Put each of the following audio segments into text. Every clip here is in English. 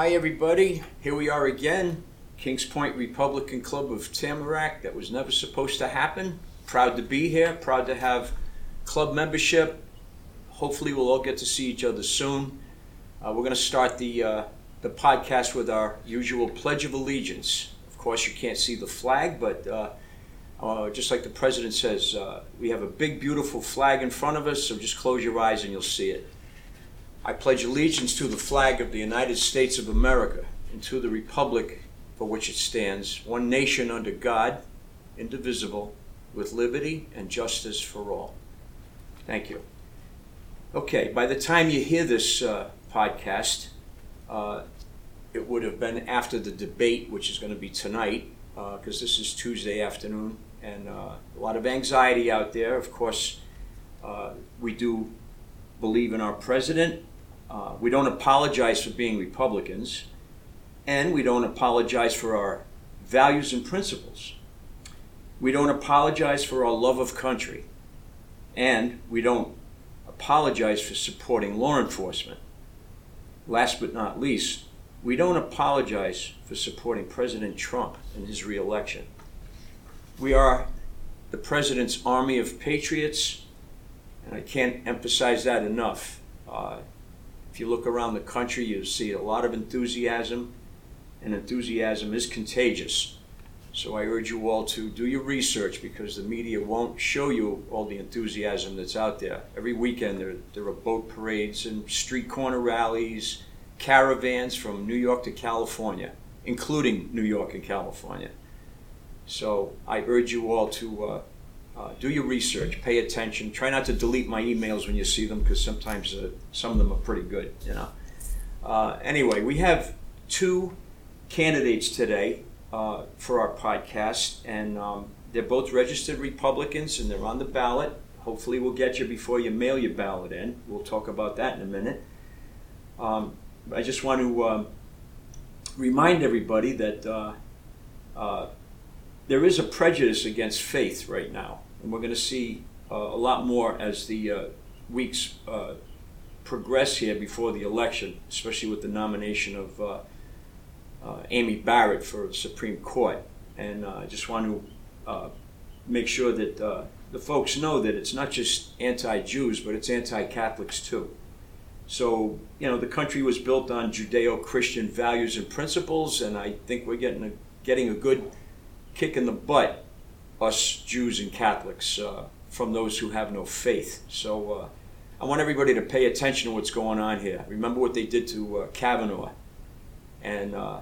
Hi, everybody. Here we are again. Kings Point Republican Club of Tamarac. That was never supposed to happen. Proud to be here. Proud to have club membership. Hopefully, we'll all get to see each other soon. Uh, we're going to start the uh, the podcast with our usual Pledge of Allegiance. Of course, you can't see the flag, but uh, uh, just like the president says, uh, we have a big, beautiful flag in front of us. So just close your eyes and you'll see it. I pledge allegiance to the flag of the United States of America and to the republic for which it stands, one nation under God, indivisible, with liberty and justice for all. Thank you. Okay, by the time you hear this uh, podcast, uh, it would have been after the debate, which is going to be tonight, because uh, this is Tuesday afternoon, and uh, a lot of anxiety out there. Of course, uh, we do believe in our president uh, we don't apologize for being Republicans, and we don't apologize for our values and principles. We don't apologize for our love of country, and we don't apologize for supporting law enforcement. Last but not least, we don't apologize for supporting President Trump in his reelection. We are the president's army of patriots, and I can't emphasize that enough. Uh, if you look around the country, you see a lot of enthusiasm, and enthusiasm is contagious. So I urge you all to do your research because the media won't show you all the enthusiasm that's out there. Every weekend there, there are boat parades and street corner rallies, caravans from New York to California, including New York and California. So I urge you all to uh, uh, do your research, pay attention. Try not to delete my emails when you see them because sometimes uh, some of them are pretty good, you know. Uh, anyway, we have two candidates today uh, for our podcast, and um, they're both registered Republicans and they're on the ballot. Hopefully, we'll get you before you mail your ballot in. We'll talk about that in a minute. Um, I just want to um, remind everybody that uh, uh, there is a prejudice against faith right now and we're going to see uh, a lot more as the uh, weeks uh, progress here before the election, especially with the nomination of uh, uh, Amy Barrett for the Supreme Court. And I just want to make sure that the folks know that it's not just anti-Jews, but it's anti-Catholics too. So, you know, the country was built on Judeo-Christian values and principles, and I think we're getting a, getting a good kick in the butt us Jews and Catholics uh, from those who have no faith. So uh, I want everybody to pay attention to what's going on here. Remember what they did to uh, Kavanaugh, and uh,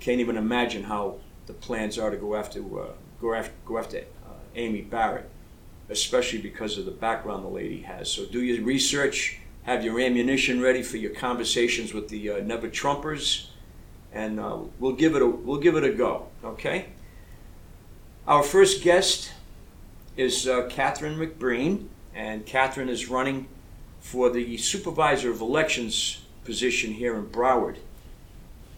can't even imagine how the plans are to go after uh, go after go after uh, Amy Barrett, especially because of the background the lady has. So do your research. Have your ammunition ready for your conversations with the Never Trumpers, and we'll give it a we'll give it a go. Okay. Our first guest is uh, Catherine McBreen, and Catherine is running for the supervisor of elections position here in Broward.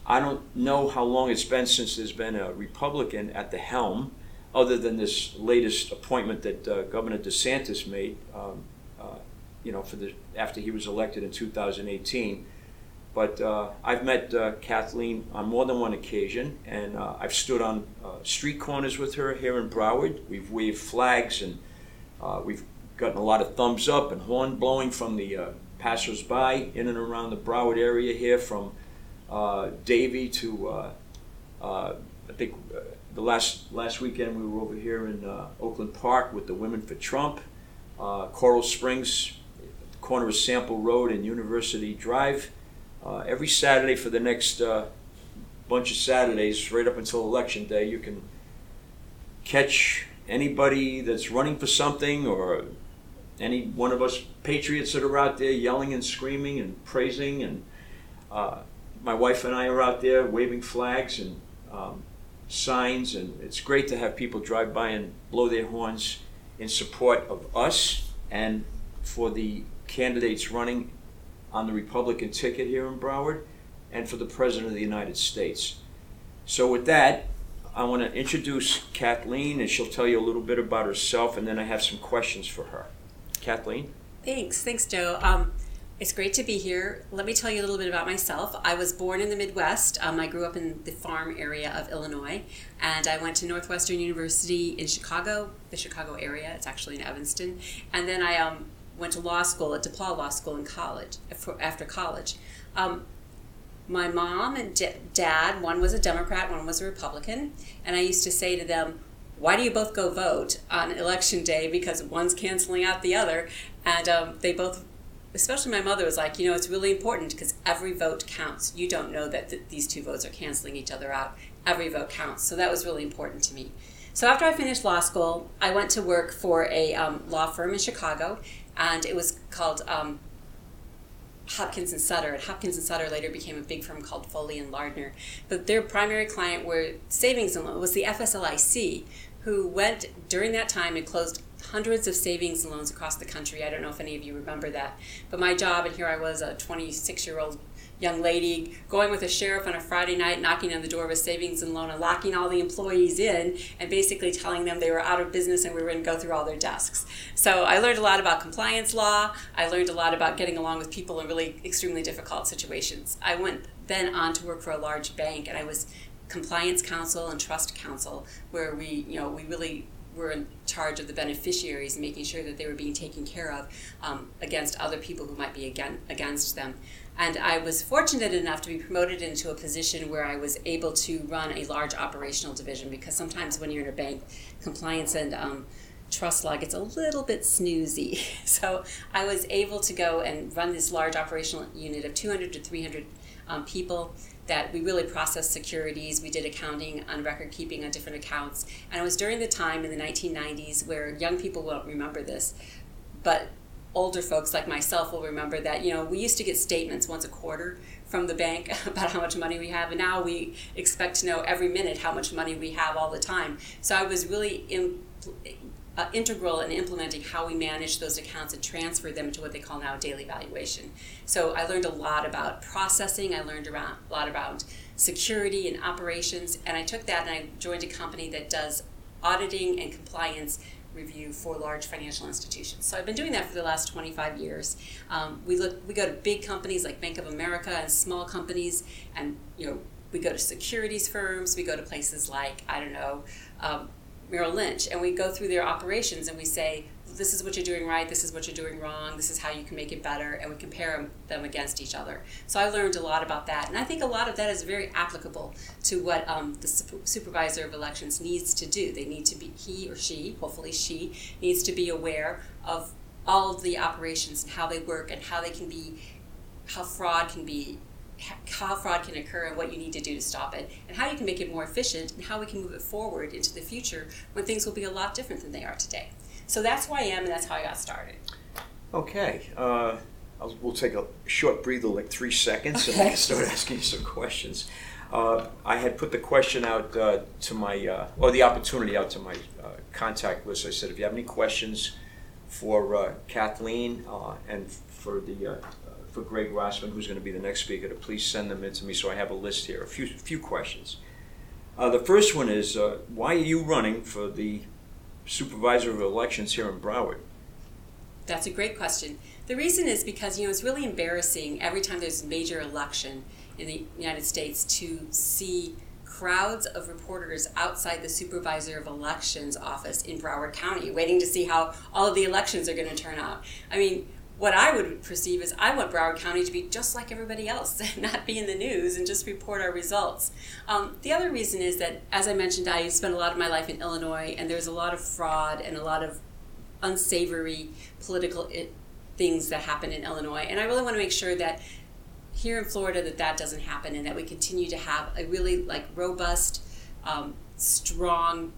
I don't know how long it's been since there's been a Republican at the helm, other than this latest appointment that uh, Governor DeSantis made. Um, uh, you know, for the after he was elected in 2018. But uh, I've met uh, Kathleen on more than one occasion, and uh, I've stood on uh, street corners with her here in Broward. We've waved flags, and uh, we've gotten a lot of thumbs up and horn blowing from the uh, passersby in and around the Broward area here, from Davie to I think the last last weekend we were over here in Oakland Park with the Women for Trump, Coral Springs, corner of Sample Road and University Drive uh, every Saturday for the next uh, bunch of Saturdays, right up until election day, you can catch anybody that's running for something or any one of us patriots that are out there yelling and screaming and praising. And uh, my wife and I are out there waving flags and um, signs, and it's great to have people drive by and blow their horns in support of us and for the candidates running on the Republican ticket here in Broward and for the President of the United States. So, with that, I want to introduce Kathleen, and she'll tell you a little bit about herself, and then I have some questions for her. Kathleen? Thanks. Thanks, Joe. Um, It's great to be here. Let me tell you a little bit about myself. I was born in the Midwest. Um, I grew up in the farm area of Illinois, and I went to Northwestern University in Chicago, the Chicago area. It's actually in Evanston. And then I um, went to law school at DePaul Law School in college, after college. Um, my mom and d- dad, one was a Democrat, one was a Republican, and I used to say to them, why do you both go vote on election day? Because one's canceling out the other. And um, they both especially my mother was like, you know, it's really important because every vote counts. You don't know that th- these two votes are canceling each other out. Every vote counts. So that was really important to me. So after I finished law school, I went to work for a um, law firm in Chicago, and it was called um, Hopkins and Sutter. And Hopkins and Sutter later became a big firm called Foley and Lardner. But their primary client were savings and loans. Was the FSLIC, who went during that time and closed hundreds of savings and loans across the country. I don't know if any of you remember that. But my job, and here I was, a 26 year old young lady, going with a sheriff on a Friday night, knocking on the door of a savings and loan and locking all the employees in and basically telling them they were out of business and we were going to go through all their desks. So I learned a lot about compliance law. I learned a lot about getting along with people in really extremely difficult situations. I went then on to work for a large bank and I was compliance counsel and trust counsel where we, you know, we really were in charge of the beneficiaries making sure that they were being taken care of um, against other people who might be again, against them. And I was fortunate enough to be promoted into a position where I was able to run a large operational division because sometimes when you're in a bank, compliance and um, trust law gets a little bit snoozy. So I was able to go and run this large operational unit of 200 to 300 um, people that we really processed securities. We did accounting on record keeping on different accounts. And it was during the time in the 1990s where young people won't remember this, but older folks like myself will remember that, you know, we used to get statements once a quarter from the bank about how much money we have, and now we expect to know every minute how much money we have all the time. So I was really uh, integral in implementing how we manage those accounts and transfer them to what they call now daily valuation. So I learned a lot about processing. I learned around, a lot about security and operations, and I took that and I joined a company that does auditing and compliance review for large financial institutions. So I've been doing that for the last 25 years. Um, we look, we go to big companies like Bank of America and small companies, and you know, we go to securities firms. We go to places like I don't know. Um, Merrill Lynch, and we go through their operations and we say, this is what you're doing right, this is what you're doing wrong, this is how you can make it better, and we compare them against each other. So I learned a lot about that, and I think a lot of that is very applicable to what um, the supervisor of elections needs to do. They need to be, he or she, hopefully she, needs to be aware of all of the operations and how they work and how they can be, how fraud can be how fraud can occur and what you need to do to stop it, and how you can make it more efficient, and how we can move it forward into the future when things will be a lot different than they are today. So that's who I am, and that's how I got started. Okay. Uh, we'll take a short breather, like three seconds, okay. and I can start asking you some questions. Uh, I had put the question out uh, to my, uh, or the opportunity out to my uh, contact list. I said, if you have any questions for uh, Kathleen and for the for Greg Rossman, who's going to be the next speaker, to please send them in to me so I have a list here. A few, few questions. Uh, the first one is uh, why are you running for the supervisor of elections here in Broward? That's a great question. The reason is because you know it's really embarrassing every time there's a major election in the United States to see crowds of reporters outside the supervisor of elections office in Broward County waiting to see how all of the elections are going to turn out. I mean, what I would perceive is I want Broward County to be just like everybody else, and not be in the news and just report our results. Um, the other reason is that, as I mentioned, I spent a lot of my life in Illinois, and there's a lot of fraud and a lot of unsavory political it, things that happen in Illinois, and I really want to make sure that here in Florida that that doesn't happen, and that we continue to have a really like robust, um, strong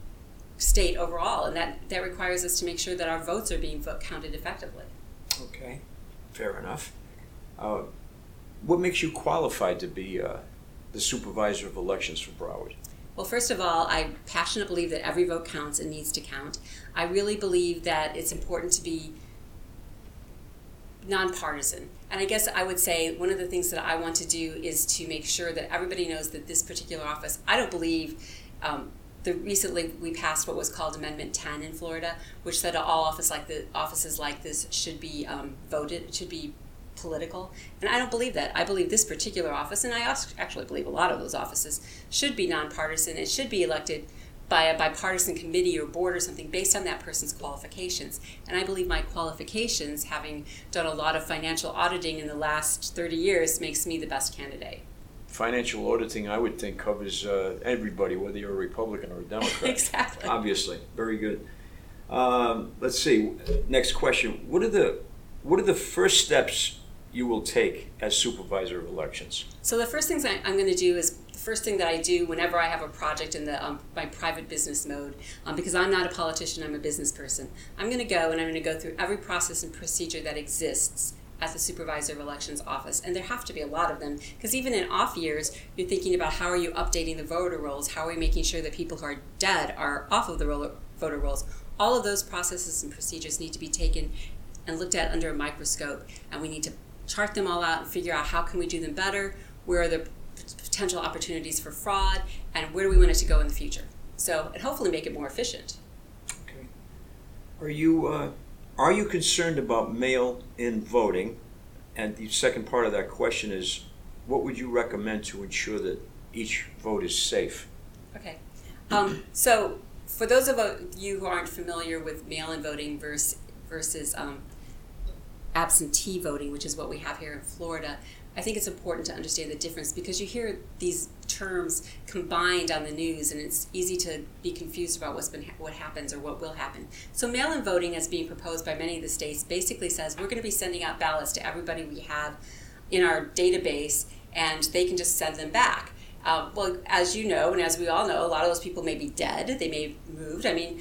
state overall, and that that requires us to make sure that our votes are being vote counted effectively. Okay, fair enough. Uh, what makes you qualified to be uh, the supervisor of elections for Broward? Well, first of all, I passionately believe that every vote counts and needs to count. I really believe that it's important to be nonpartisan. And I guess I would say one of the things that I want to do is to make sure that everybody knows that this particular office, I don't believe um, the recently we passed what was called Amendment 10 in Florida, which said all office like the offices like this should be um, voted, should be political. And I don't believe that. I believe this particular office, and I actually believe a lot of those offices, should be nonpartisan. It should be elected by a bipartisan committee or board or something based on that person's qualifications. And I believe my qualifications, having done a lot of financial auditing in the last 30 years, makes me the best candidate. Financial auditing, I would think, covers uh, everybody, whether you're a Republican or a Democrat. exactly. Obviously, very good. Um, let's see. Next question. What are the what are the first steps you will take as supervisor of elections? So the first things I, am going to do is the first thing that I do whenever I have a project in the um, my private business mode, um, because I'm not a politician, I'm a business person. I'm going to go and I'm going to go through every process and procedure that exists at the supervisor of elections office and there have to be a lot of them because even in off years you're thinking about how are you updating the voter rolls? How are you making sure that people who are dead are off of the voter rolls? All of those processes and procedures need to be taken and looked at under a microscope and we need to chart them all out and figure out how can we do them better where are the potential opportunities for fraud and where do we want it to go in the future? So and hopefully make it more efficient. Okay. Are you uh, are you concerned about mail-in voting? And the second part of that question is what would you recommend to ensure that each vote is safe? Okay. Um, so for those of you who aren't familiar with mail-in voting versus versus um, absentee voting, which is what we have here in Florida, I think it's important to understand the difference because you hear these terms combined on the news, and it's easy to be confused about what's been what happens or what will happen. So, mail-in voting, as being proposed by many of the states, basically says we're going to be sending out ballots to everybody we have in our database, and they can just send them back. Uh, well, as you know, and as we all know, a lot of those people may be dead. They may have moved. I mean,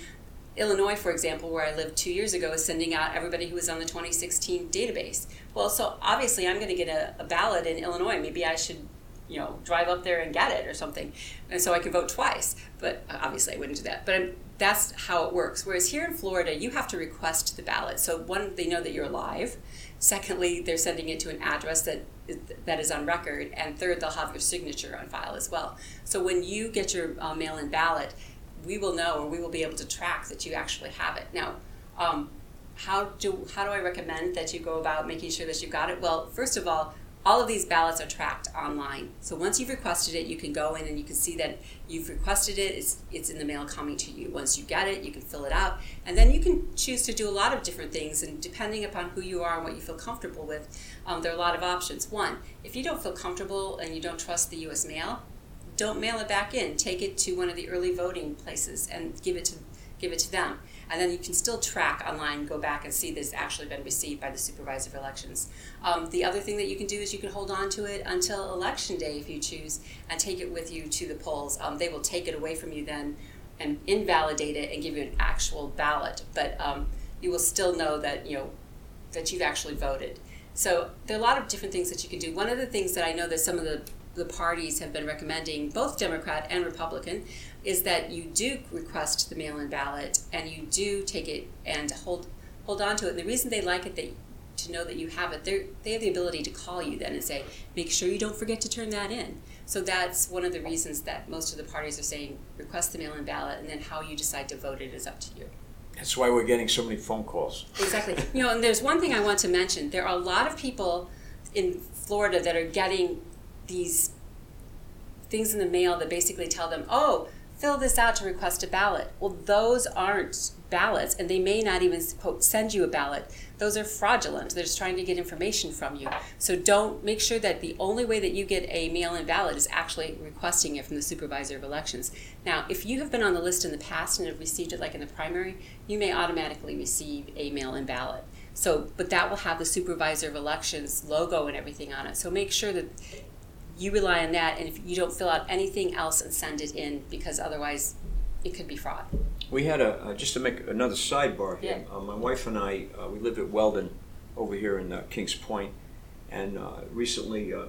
Illinois, for example, where I lived two years ago, is sending out everybody who was on the 2016 database. Well, so obviously I'm going to get a, a, ballot in Illinois. Maybe I should, you know, drive up there and get it or something, and so I can vote twice. But obviously I wouldn't do that. But I'm, that's how it works. Whereas here in Florida, you have to request the ballot. So one, they know that you're alive. Secondly, they're sending it to an address that that is on record, and third, they'll have your signature on file as well. So when you get your uh, mail-in ballot we will know and we will be able to track that you actually have it. Now, um, how do how do I recommend that you go about making sure that you've got it? Well, first of all, all of these ballots are tracked online. So once you've requested it, you can go in and you can see that you've requested it. It's, it's in the mail coming to you. Once you get it, you can fill it out. And then you can choose to do a lot of different things. And depending upon who you are and what you feel comfortable with, um, there are a lot of options. One, if you don't feel comfortable and you don't trust the U.S. mail, don't mail it back in. Take it to one of the early voting places and give it to give it to them. And then you can still track online, go back and see this actually been received by the supervisor of elections. Um, the other thing that you can do is you can hold on to it until election day if you choose, and take it with you to the polls. Um, they will take it away from you then and invalidate it and give you an actual ballot, but um, you will still know that you know that you've actually voted. So there are a lot of different things that you can do. One of the things that I know that some of the the parties have been recommending, both Democrat and Republican, is that you do request the mail-in ballot and you do take it and hold hold on to it. And the reason they like it, they to know that you have it, they they have the ability to call you then and say, make sure you don't forget to turn that in. So that's one of the reasons that most of the parties are saying request the mail-in ballot, and then how you decide to vote it is up to you. That's why we're getting so many phone calls. Exactly. you know, and there's one thing I want to mention. There are a lot of people in Florida that are getting these things in the mail that basically tell them, oh, fill this out to request a ballot. Well, those aren't ballots, and they may not even quote, send you a ballot. Those are fraudulent. They're just trying to get information from you. So don't make sure that the only way that you get a mail in ballot is actually requesting it from the supervisor of elections. Now, if you have been on the list in the past and have received it like in the primary, you may automatically receive a mail in ballot. So, but that will have the supervisor of elections logo and everything on it. So make sure that you rely on that, and if you don't fill out anything else and send it in, because otherwise it could be fraud. We had a, uh, just to make another sidebar here, yeah. uh, my wife and I, uh, we live at Weldon over here in uh, Kings Point, and uh, recently uh,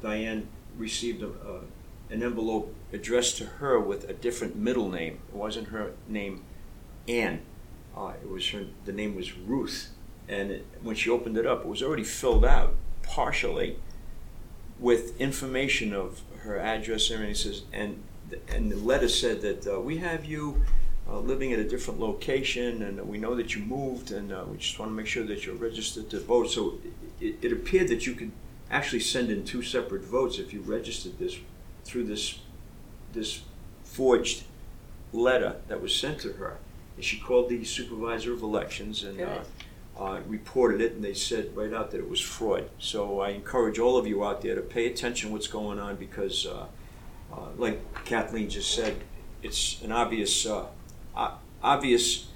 Diane received a, an envelope addressed to her with a different middle name. It wasn't her name, Anne. it was her. The name was Ruth, and it, when she opened it up, it was already filled out partially with information of her address and he Says, and and the letter said that uh, we have you uh, living at a different location, and we know that you moved, and uh, we just want to make sure that you're registered to vote. So it, it appeared that you could actually send in two separate votes if you registered this through this this forged letter that was sent to her. And she called the supervisor of elections and uh, reported it, and they said right out that it was fraud. So I encourage all of you out there to pay attention what's going on because, uh, uh, like Kathleen just said, it's an obvious uh, obvious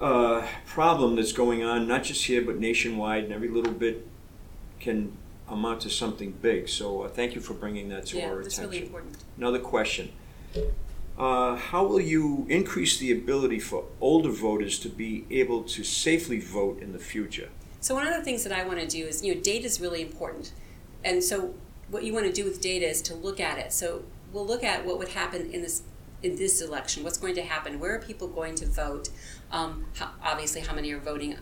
uh, problem that's going on, not just here but nationwide, and every little bit can amount to something big. So uh, thank you for bringing that to Yeah, our attention. really important. Another question. Uh, how will you increase the ability for older voters to be able to safely vote in the future? So one of the things that I want to do is, you know, data is really important, and so what you want to do with data is to look at it. So we'll look at what would happen in this in this election. What's going to happen? Where are people going to vote? Um, how, obviously, how many are voting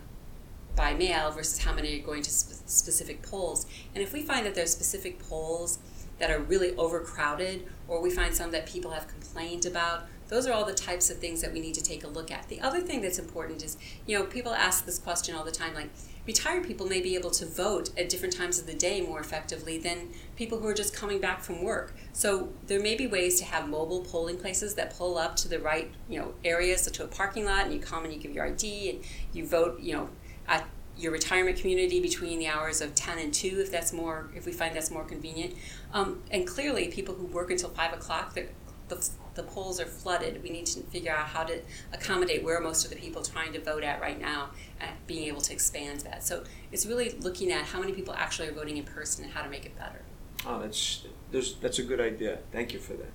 by mail versus how many are going to sp- specific polls? And if we find that there's specific polls that are really overcrowded, or we find some that people have complained about, those are all the types of things that we need to take a look at. The other thing that's important is, you know, people ask this question all the time, like, retired people may be able to vote at different times of the day more effectively than people who are just coming back from work. So there may be ways to have mobile polling places that pull up to the right, you know, areas, so to a parking lot, and you come and you give your ID and you vote, you know, at your retirement community between the hours of 10 and 2 if that's more if we find that's more convenient um, and clearly people who work until 5 o'clock the, the, the polls are flooded we need to figure out how to accommodate where most of the people trying to vote at right now and being able to expand that so it's really looking at how many people actually are voting in person and how to make it better Oh, that's there's, that's a good idea. Thank you for that.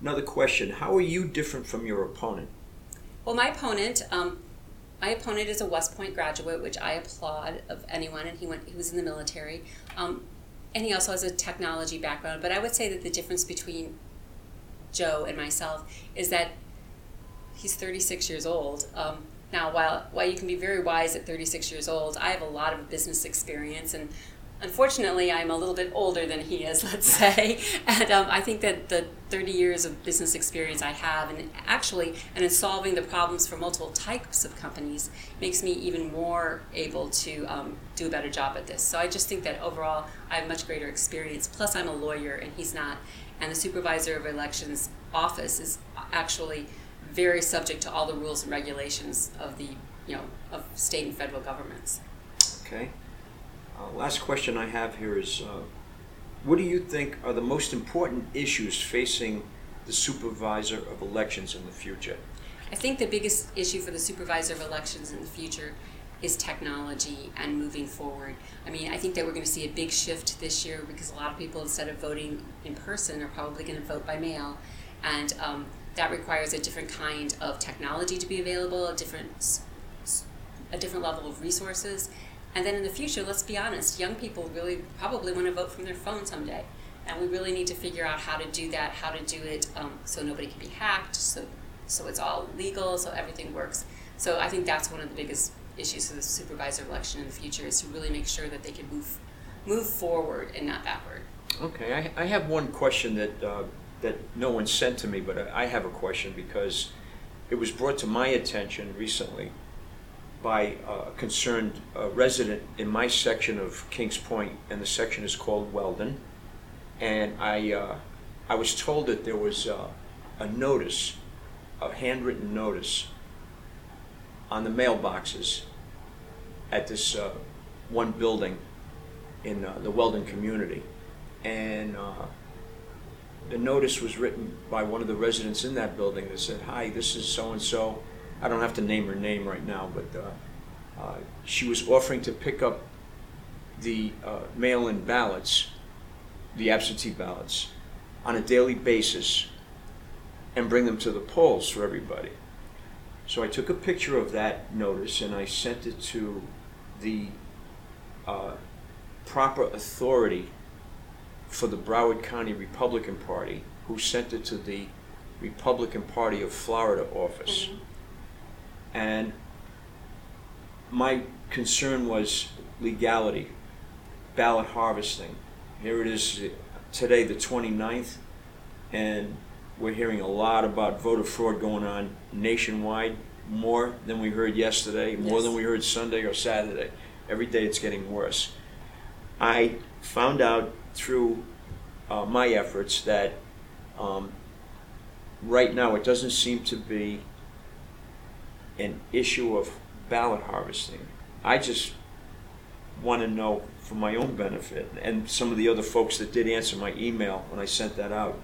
Another question: How are you different from your opponent? Well, my opponent, um, my opponent is a West Point graduate, which I applaud of anyone, and he went, he was in the military, um, and he also has a technology background. But I would say that the difference between Joe and myself is that he's 36 years old. Um, now, while while you can be very wise at 36 years old, I have a lot of business experience and. Unfortunately, I'm a little bit older than he is, let's say, and um, I think that the 30 years of business experience I have, and actually, and in solving the problems for multiple types of companies, makes me even more able to um, do a better job at this. So I just think that overall, I have much greater experience. Plus, I'm a lawyer, and he's not, and the supervisor of elections office is actually very subject to all the rules and regulations of the, you know, of state and federal governments. Okay. Uh, last question I have here is: uh, What do you think are the most important issues facing the supervisor of elections in the future? I think the biggest issue for the supervisor of elections in the future is technology and moving forward. I mean, I think that we're going to see a big shift this year because a lot of people, instead of voting in person, are probably going to vote by mail, and um, that requires a different kind of technology to be available, a different a different level of resources. And then in the future, let's be honest, young people really probably want to vote from their phone someday. And we really need to figure out how to do that, how to do it um, so nobody can be hacked, so, so it's all legal, so everything works. So I think that's one of the biggest issues for the supervisor election in the future is to really make sure that they can move, move forward and not backward. Okay, I, I have one question that uh, that no one sent to me, but I I have a question because it was brought to my attention recently by a concerned uh, resident in my section of Kings Point, and the section is called Weldon. And I uh, I was told that there was uh, a notice, a handwritten notice, on the mailboxes at this uh, one building in uh, the Weldon community and uh, the notice was written by one of the residents in that building that said, "Hi, this is so and so." I don't have to name her name right now, but uh, uh, she was offering to pick up the uh, mail-in ballots, the absentee ballots, on a daily basis, and bring them to the polls for everybody. So I took a picture of that notice and I sent it to the uh, proper authority for the Broward County Republican Party, who sent it to the Republican Party of Florida office. And my concern was legality, ballot harvesting. Here it is today, the 29th, and we're hearing a lot about voter fraud going on nationwide, more than we heard yesterday, more Yes. than we heard Sunday or Saturday. Every day it's getting worse. I found out through uh, my efforts that um, right now it doesn't seem to be an issue of ballot harvesting. I just want to know for my own benefit and some of the other folks that did answer my email when I sent that out.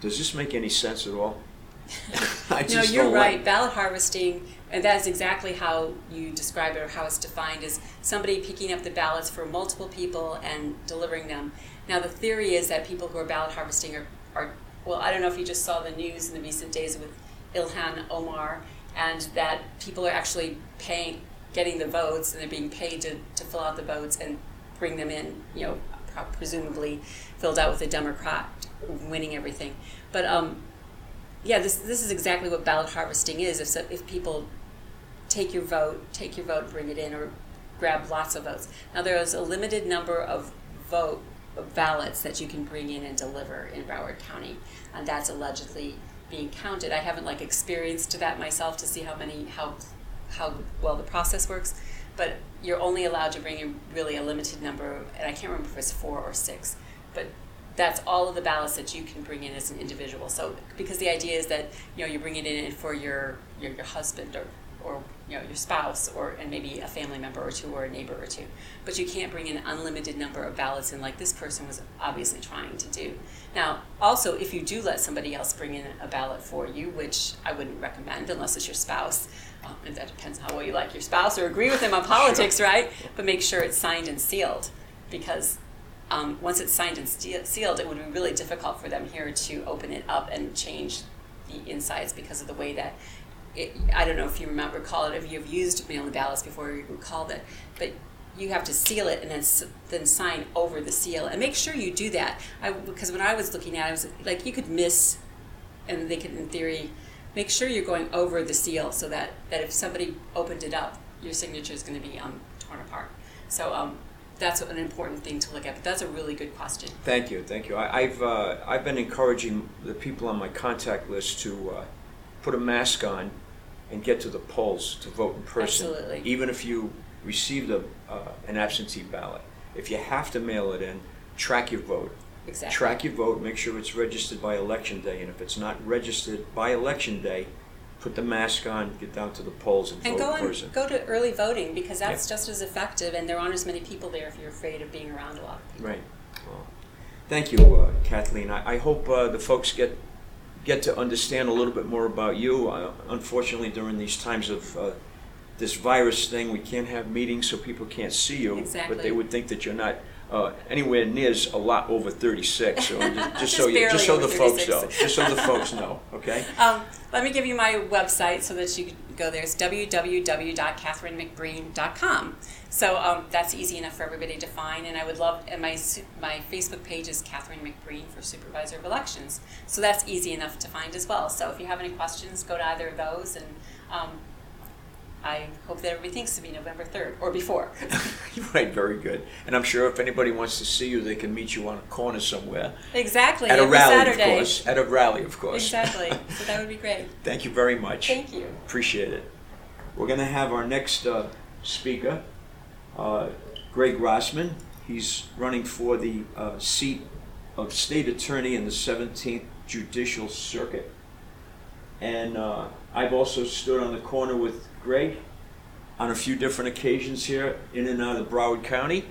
Does this make any sense at all? I no, you're right. Like... Ballot harvesting, and that is exactly how you describe it or how it's defined, is somebody picking up the ballots for multiple people and delivering them. Now, the theory is that people who are ballot harvesting are, are well, I don't know if you just saw the news in the recent days with Ilhan Omar, and that people are actually paying, getting the votes, and they're being paid to, to fill out the votes and bring them in, you know, presumably filled out with a Democrat winning everything. But um, yeah, this this is exactly what ballot harvesting is. If if people take your vote, take your vote, bring it in, or grab lots of votes. Now there is a limited number of vote of ballots that you can bring in and deliver in Broward County, and that's allegedly being counted. I haven't like experienced that myself to see how many how how well the process works, but you're only allowed to bring in really a limited number, and I can't remember if it's four or six, but that's all of the ballots that you can bring in as an individual. So because the idea is that you know you bring it in for your your, your husband or or you know your spouse or and maybe a family member or two or a neighbor or two. But you can't bring an unlimited number of ballots in like this person was obviously trying to do. Now also if you do let somebody else bring in a ballot for you which i wouldn't recommend unless it's your spouse um, and that depends how well you like your spouse or agree with them on politics sure. right? But make sure it's signed and sealed because um, once it's signed and sealed, it would be really difficult for them here to open it up and change the insides because of the way that it, I don't know if you remember, recall it, if you've used mail-in ballots before, you recall that, but you have to seal it and then then sign over the seal and make sure you do that. I, because when I was looking at it, I was like you could miss, and they could in theory make sure you're going over the seal so that that if somebody opened it up, your signature is going to be um, torn apart. So um, that's an important thing to look at. But that's a really good question. Thank you, thank you. I, have uh, I've been encouraging the people on my contact list to uh, put a mask on and get to the polls to vote in person. Absolutely. Even if you received a, uh, an absentee ballot, if you have to mail it in, track your vote. Exactly. Track your vote. Make sure it's registered by election day, and if it's not registered by election day, put the mask on, get down to the polls and, and vote go in person. go to early voting because that's just as effective, and there aren't as many people there if you're afraid of being around a lot. Right. Well, thank you, uh, Kathleen. I, I hope uh, the folks get get to understand a little bit more about you. Uh, unfortunately, during these times of uh, this virus thing, we can't have meetings, so people can't see you. Exactly. But they would think that you're not uh, anywhere near a lot over 36. So just, just, so you, just so the 36. folks know, just so the folks know, okay? Um, let me give you my website so that you can go there. It's www.katherinemcbreen.com. So um, that's easy enough for everybody to find. And I would love, and my my Facebook page is Catherine McBreen for Supervisor of Elections. So that's easy enough to find as well. So if you have any questions, go to either of those and. Um, I hope that everybody thinks to be November 3rd or before. right, very good. And I'm sure if anybody wants to see you, they can meet you on a corner somewhere. Exactly. At a rally, Saturday. of course. At a rally, of course. Exactly. so that would be great. Thank you very much. Thank you. Appreciate it. We're going to have our next uh, speaker, uh, Greg Rossman. He's running for the uh, seat of state attorney in the 17th Judicial Circuit. And uh, I've also stood on the corner with Greg on a few different occasions here in and out of Broward County.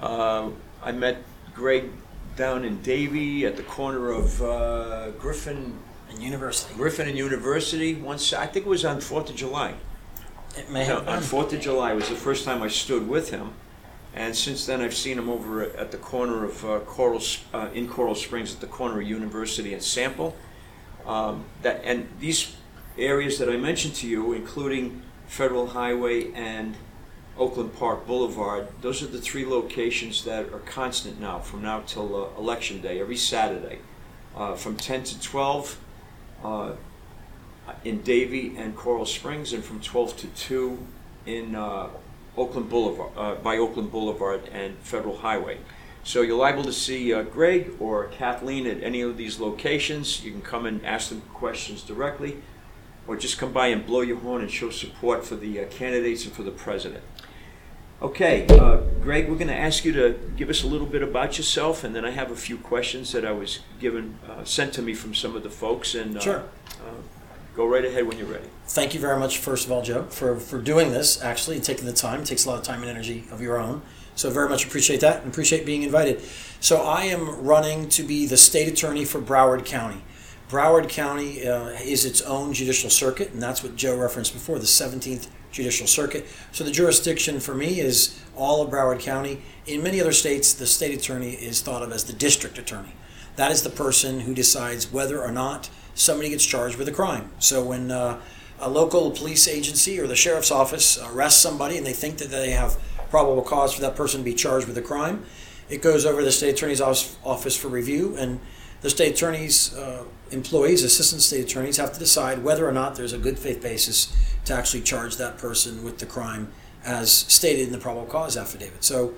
Uh, I met Greg down in Davie at the corner of uh, Griffin and University. Griffin and University. Once I think it was on Fourth of July. It may have no, on Fourth of July was the first time I stood with him, and since then I've seen him over at the corner of uh, Coral uh, in Coral Springs at the corner of University and Sample. Um, that and these areas that I mentioned to you, including Federal Highway and Oakland Park Boulevard, those are the three locations that are constant now, from now till uh, election day, every Saturday, uh, from 10 to 12 uh, in Davie and Coral Springs, and from 12 to 2 in uh, Oakland Boulevard, uh, by Oakland Boulevard and Federal Highway. So you're liable to see uh, Greg or Kathleen at any of these locations. You can come and ask them questions directly or just come by and blow your horn and show support for the uh, candidates and for the president. Okay, uh, Greg, we're going to ask you to give us a little bit about yourself, and then I have a few questions that I was given, uh, sent to me from some of the folks, and uh, Sure. uh, go right ahead when you're ready. Thank you very much, first of all, Joe, for, for doing this, actually, and taking the time. It takes a lot of time and energy of your own. So, very much appreciate that and appreciate being invited. So, I am running to be the state attorney for Broward County. Broward County uh, is its own judicial circuit, and that's what Joe referenced before the 17th Judicial Circuit. So, the jurisdiction for me is all of Broward County. In many other states, the state attorney is thought of as the district attorney. That is the person who decides whether or not somebody gets charged with a crime. So, when uh, a local police agency or the sheriff's office arrests somebody and they think that they have probable cause for that person to be charged with a crime, it goes over to the state attorney's office office for review, and the state attorney's uh, employees, assistant state attorneys, have to decide whether or not there's a good faith basis to actually charge that person with the crime as stated in the probable cause affidavit. So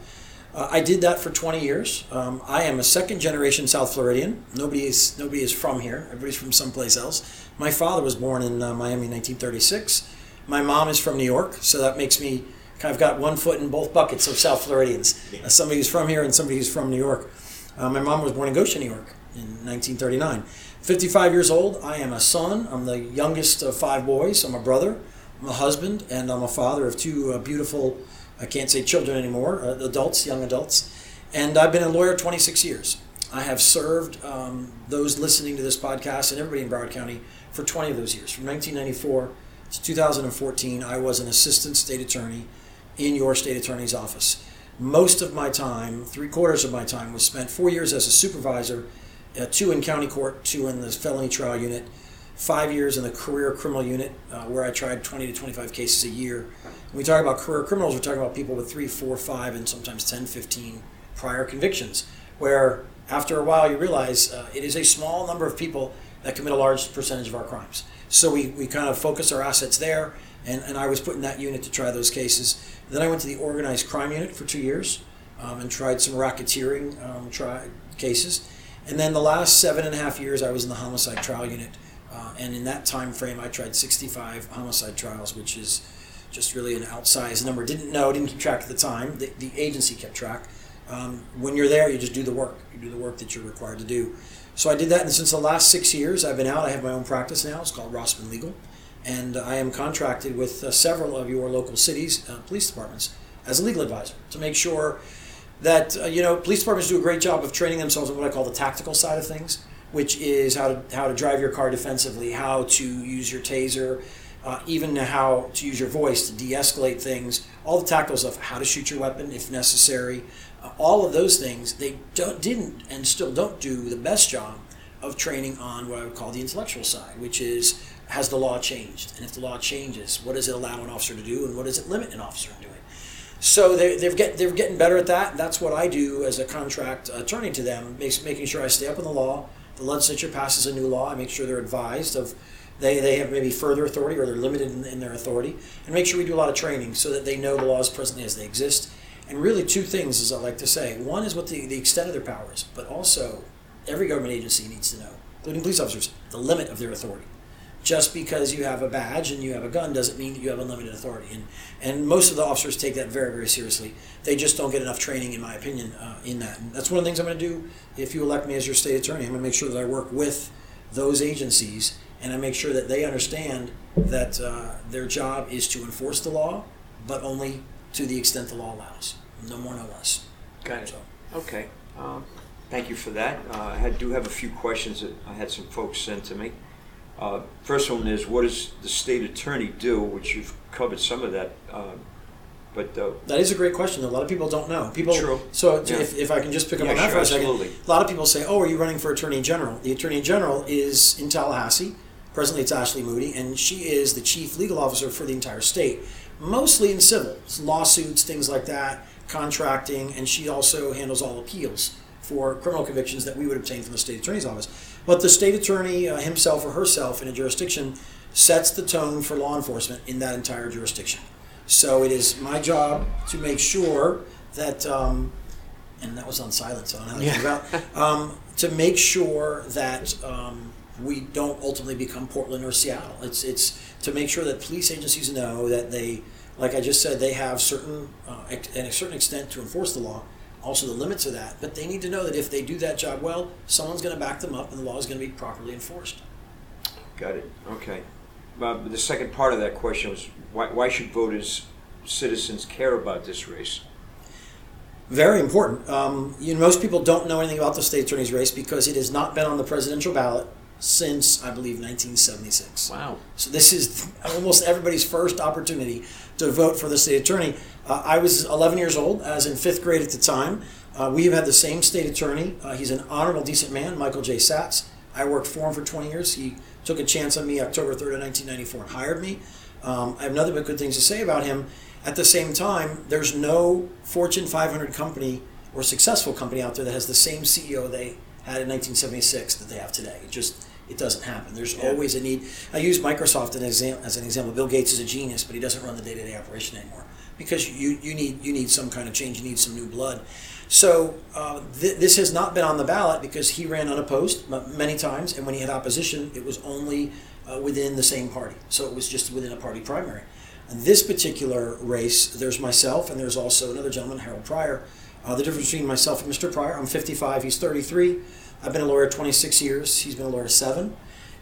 uh, I did that for 20 years. Um, I am a second generation South Floridian. Nobody is nobody is from here. Everybody's from someplace else. My father was born in uh, Miami in 1936. My mom is from New York, so that makes me kind of got one foot in both buckets of South Floridians. Uh, somebody who's from here and somebody who's from New York. Uh, my mom was born in Goshen, New York in 1939. 55 years old. I am a son. I'm the youngest of five boys. I'm a brother. I'm a husband, and I'm a father of two uh, beautiful, I can't say children anymore, uh, adults, young adults. And I've been a lawyer 26 years. I have served um, those listening to this podcast and everybody in Broward County for 20 of those years. From 1994 to 2014, I was an assistant state attorney in your state attorney's office. Most of my time, three quarters of my time, was spent four years as a supervisor, uh, two in county court, two in the felony trial unit, five years in the career criminal unit, uh, where I tried 20 to 25 cases a year. When we talk about career criminals, we're talking about people with three, four, five, and sometimes 10, 15 prior convictions, where after a while you realize uh, it is a small number of people that commit a large percentage of our crimes. So we, we kind of focus our assets there, and, and I was put in that unit to try those cases. Then I went to the organized crime unit for two years um, and tried some racketeering um, try, cases. And then the last seven and a half years, I was in the homicide trial unit. Uh, and in that time frame, I tried 65 homicide trials, which is just really an outsized number. Didn't know, didn't keep track at the time. The, the agency kept track. Um, when you're there, you just do the work. You do the work that you're required to do. So I did that, and since the last six years, I've been out. I have my own practice now. It's called Rossman Legal, and I am contracted with uh, several of your local cities' uh, police departments as a legal advisor to make sure that uh, you know police departments do a great job of training themselves in what I call the tactical side of things, which is how to how to drive your car defensively, how to use your taser, uh, even how to use your voice to de-escalate things, all the tactical stuff, how to shoot your weapon if necessary, uh, all of those things. They don't, didn't and still don't do the best job of training on what I would call the intellectual side, which is has the law changed, and if the law changes, what does it allow an officer to do, and what does it limit an officer from doing? So they're, they're, get, they're getting better at that. That's what I do as a contract attorney to them, makes, making sure I stay up on the law. The legislature passes a new law. I make sure they're advised of they, they have maybe further authority or they're limited in, in their authority, and make sure we do a lot of training so that they know the laws presently as they exist. And really, two things, as I like to say. One is what the, the extent of their powers, but also every government agency needs to know, including police officers, the limit of their authority just because you have a badge and you have a gun doesn't mean that you have unlimited authority. And and most of the officers take that very very seriously. They just don't get enough training, in my opinion, uh, in that. And that's one of the things I'm going to do if you elect me as your state attorney. I'm going to make sure that I work with those agencies and I make sure that they understand that uh, their job is to enforce the law, but only to the extent the law allows. No more, no less. Got it. So, Okay. Um, thank you for that. Uh, I do have a few questions that I had some folks send to me. Uh, first one is, what does the state attorney do? Which you've covered some of that, uh, but uh, That is a great question. A lot of people don't know. People. True. So Yeah. if, if I can just pick up Yeah, on that sure, for a second, absolutely. a lot of people say, "Oh, are you running for attorney general?" The attorney general is in Tallahassee. Presently, it's Ashley Moody, and she is the chief legal officer for the entire state, mostly in civil lawsuits, things like that, contracting, and she also handles all appeals for criminal convictions that we would obtain from the state attorney's office. But the state attorney uh, himself or herself in a jurisdiction sets the tone for law enforcement in that entire jurisdiction. So it is my job to make sure that, um, and that was on silence, so I don't know how to think about, um, to make sure that um, we don't ultimately become Portland or Seattle. It's it's to make sure that police agencies know that they like I just said, they have certain, uh, at a certain extent to enforce the law, also the limits of that. But they need to know that if they do that job well, someone's going to back them up and the law is going to be properly enforced. Got it. Okay. Uh, the second part of that question was why, why should voters, citizens care about this race? Very important. Um, you know, most people don't know anything about the state attorney's race because it has not been on the presidential ballot since, I believe, 1976. Wow. So this is almost everybody's first opportunity to vote for the state attorney. Uh, I was 11 years old, I was in fifth grade at the time. Uh, we have had the same state attorney. Uh, he's an honorable, decent man, Michael J. Satz. I worked for him for 20 years. He took a chance on me October 3rd of 1994 and hired me. Um, I have nothing but good things to say about him. At the same time, there's no Fortune 500 company or successful company out there that has the same CEO they had in 1976 that they have today. It just it doesn't happen. There's Yeah. always a need. I use Microsoft as an, exam- as an example. Bill Gates is a genius, but he doesn't run the day-to-day operation anymore because you, you need you need some kind of change. You need some new blood. So uh, th- this has not been on the ballot because he ran unopposed m- many times, and when he had opposition, it was only uh, within the same party. So it was just within a party primary. This particular race, there's myself, and there's also another gentleman, Harold Pryor. Uh, the difference between myself and Mr. Pryor, I'm 55, he's 33. I've been a lawyer 26 years, he's been a lawyer seven.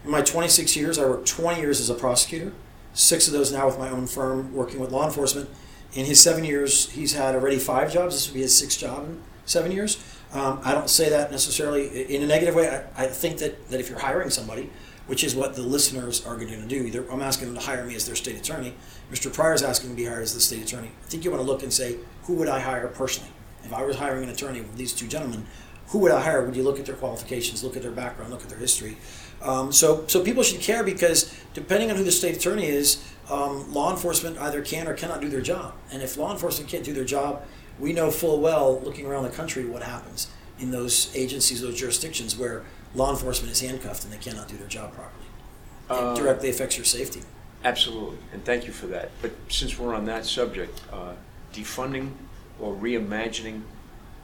In my 26 years, I worked 20 years as a prosecutor, six of those now with my own firm working with law enforcement. In his seven years, he's had already five jobs. This would be his sixth job in seven years. Um, I don't say that necessarily in a negative way. I, I think that, that if you're hiring somebody, which is what the listeners are going to do, either I'm asking them to hire me as their state attorney, Mr. Pryor is asking to be hired as the state attorney. I think you want to look and say, who would I hire personally? If I was hiring an attorney with these two gentlemen, who would I hire? Would you look at their qualifications, look at their background, look at their history? Um, so, so people should care because depending on who the state attorney is, um, law enforcement either can or cannot do their job. And if law enforcement can't do their job, we know full well, looking around the country, what happens in those agencies, those jurisdictions where law enforcement is handcuffed and they cannot do their job properly. Uh, it directly affects your safety. Absolutely, and thank you for that. But since we're on that subject, uh, defunding or reimagining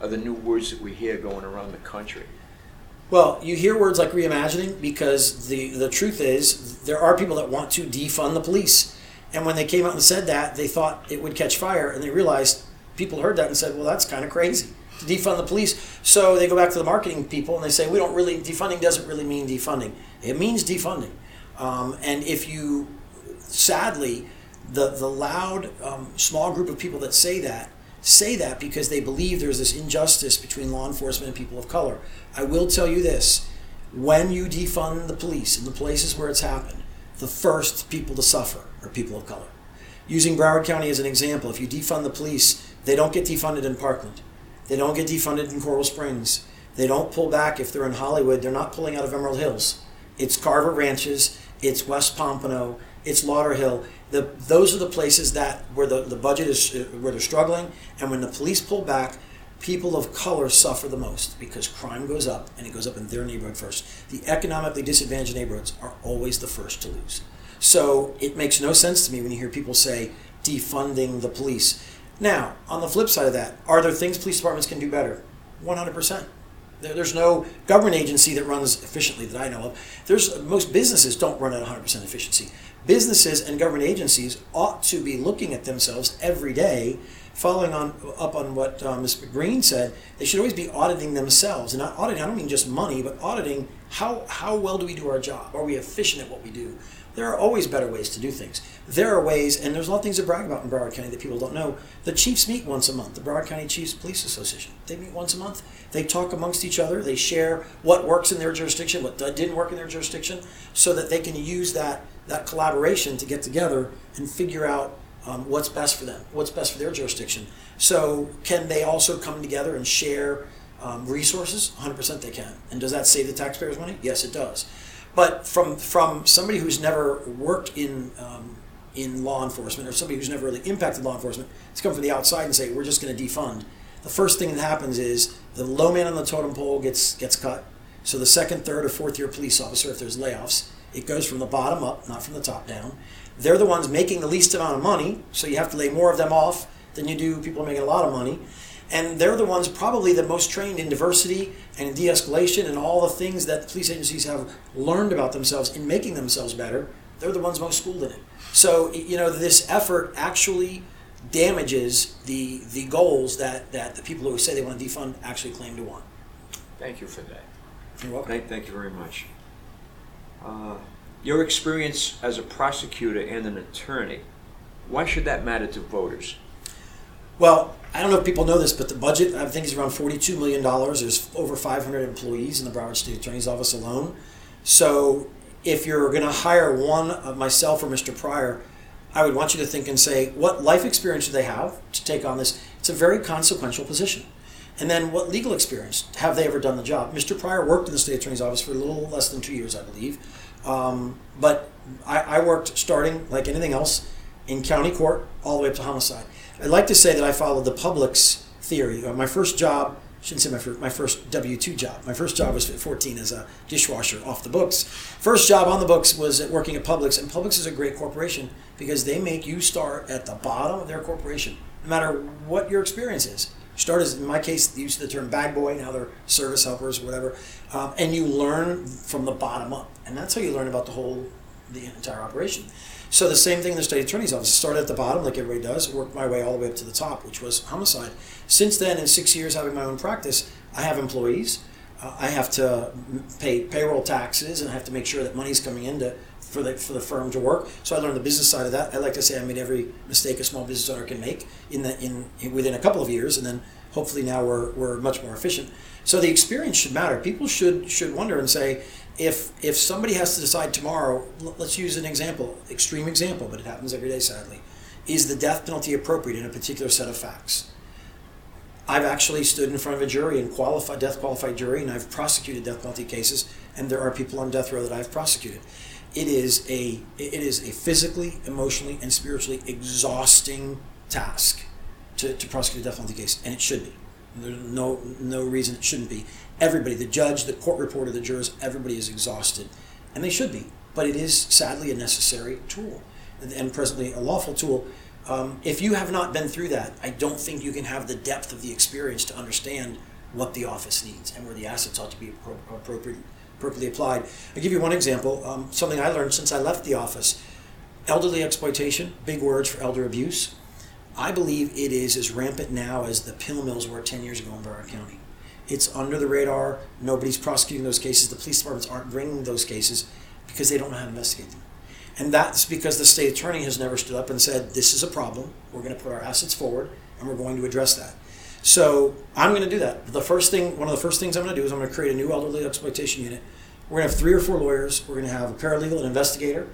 are the new words that we hear going around the country. Well, you hear words like reimagining because the, the truth is there are people that want to defund the police. And when they came out and said that, they thought it would catch fire, and they realized people heard that and said, well, that's kind of crazy defund the police. So they go back to the marketing people and they say, we don't really, defunding doesn't really mean defunding. It means defunding. Um, and if you, sadly, the, the loud, um, small group of people that say that, say that because they believe there's this injustice between law enforcement and people of color. I will tell you this when you defund the police in the places where it's happened, the first people to suffer are people of color. Using Broward County as an example, if you defund the police, they don't get defunded in Parkland. They don't get defunded in Coral Springs. They don't pull back if they're in Hollywood. They're not pulling out of Emerald Hills. It's Carver Ranches, it's West Pompano, it's Lauderhill. The, those are the places that where the, the budget is uh, where they're struggling, and when the police pull back, people of color suffer the most because crime goes up and it goes up in their neighborhood first. The economically disadvantaged neighborhoods are always the first to lose. So it makes no sense to me when you hear people say defunding the police. Now, on the flip side of that, are there things police departments can do better? 100%. There- There's no government agency that runs efficiently that I know of. There's most businesses don't run at 100% efficiency. Businesses and government agencies ought to be looking at themselves every day, following on up on what uh, Ms. Green said. They should always be auditing themselves, and not auditing. I don't mean just money, but auditing how how well do we do our job? Are we efficient at what we do? There are always better ways to do things. There are ways, and there's a lot of things to brag about in Broward County that people don't know. The chiefs meet once a month, the Broward County Chiefs Police Association. They meet once a month. They talk amongst each other. They share what works in their jurisdiction, what didn't work in their jurisdiction, so that they can use that, that collaboration to get together and figure out um, what's best for them, what's best for their jurisdiction. So, can they also come together and share um, resources? 100% they can. And does that save the taxpayers money? Yes, it does. But from from somebody who's never worked in um, in law enforcement or somebody who's never really impacted law enforcement to come from the outside and say we're just going to defund. The first thing that happens is the low man on the totem pole gets gets cut. So the second, third, or fourth year police officer, if there's layoffs, it goes from the bottom up, not from the top down. They're the ones making the least amount of money, so you have to lay more of them off than you do people making a lot of money. And they're the ones probably the most trained in diversity and in de escalation and all the things that police agencies have learned about themselves in making themselves better they're the ones most schooled in it. So you know this effort actually damages the the goals that that the people who say they want to defund actually claim to want. Thank you for that. You're welcome. Thank, thank you very much. Uh, your experience as a prosecutor and an attorney, why should that matter to voters? Well, I don't know if people know this, but the budget I think is around forty-two million dollars. There's over 500 employees in the Broward State Attorney's Office alone. So, if you're going to hire one of myself or Mr. Pryor, I would want you to think and say, what life experience do they have to take on this? It's a very consequential position. And then, what legal experience have they ever done the job? Mr. Pryor worked in the state attorney's office for a little less than two years, I believe. Um, but I, I worked starting like anything else in county court all the way up to homicide. I'd like to say that I followed the Publix theory. Uh, my first job, shouldn't say my first, my first W two job. My first job was at 14 as a dishwasher off the books. First job on the books was at working at Publix, and Publix is a great corporation because they make you start at the bottom of their corporation, no matter what your experience is. Start as, in my case, the use used the term bag boy, now they're service helpers or whatever, um, and you learn from the bottom up, and that's how you learn about the whole, the entire operation. So the same thing in the state attorney's office. Started at the bottom, like everybody does, worked my way all the way up to the top, which was homicide. Since then, in six years having my own practice, I have employees. Uh, I have to pay payroll taxes, and I have to make sure that money's coming in to, for the for the firm to work. So I learned the business side of that. I like to say I made every mistake a small business owner can make in the in, in within a couple of years, and then hopefully now we're we're much more efficient. So the experience should matter. People should should wonder and say, if if somebody has to decide tomorrow, let's use an example, extreme example, but it happens every day, sadly, is the death penalty appropriate in a particular set of facts? I've actually stood in front of a jury and qualified death qualified jury, and I've prosecuted death penalty cases, and there are people on death row that I've prosecuted. It is a it is a physically, emotionally, and spiritually exhausting task to, to prosecute a death penalty case, and it should be. There's no no reason it shouldn't be. Everybody, the judge, the court reporter, the jurors, everybody is exhausted, and they should be. But it is sadly a necessary tool, and presently a lawful tool. Um, if you have not been through that, I don't think you can have the depth of the experience to understand what the office needs and where the assets ought to be appropriate, appropriately applied. I'll give you one example. Um, something I learned since I left the office: elderly exploitation, big words for elder abuse. I believe it is as rampant now as the pill mills were 10 years ago in Broward County. It's under the radar. Nobody's prosecuting those cases. The police departments aren't bringing those cases because they don't know how to investigate them. And that's because the state attorney has never stood up and said, This is a problem. We're going to put our assets forward and we're going to address that. So I'm going to do that. The first thing, one of the first things I'm going to do is I'm going to create a new elderly exploitation unit. We're going to have three or four lawyers. We're going to have a paralegal, an investigator,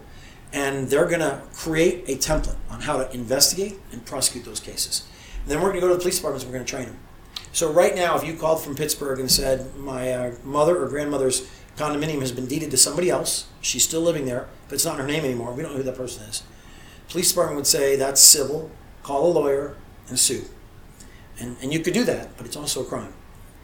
and they're going to create a template on how to investigate and prosecute those cases. And then we're going to go to the police departments we're going to train them. So right now, if you called from Pittsburgh and said my uh, mother or grandmother's condominium has been deeded to somebody else, she's still living there, but it's not in her name anymore. We don't know who that person is. Police department would say that's civil. Call a lawyer and sue. And and you could do that, but it's also a crime.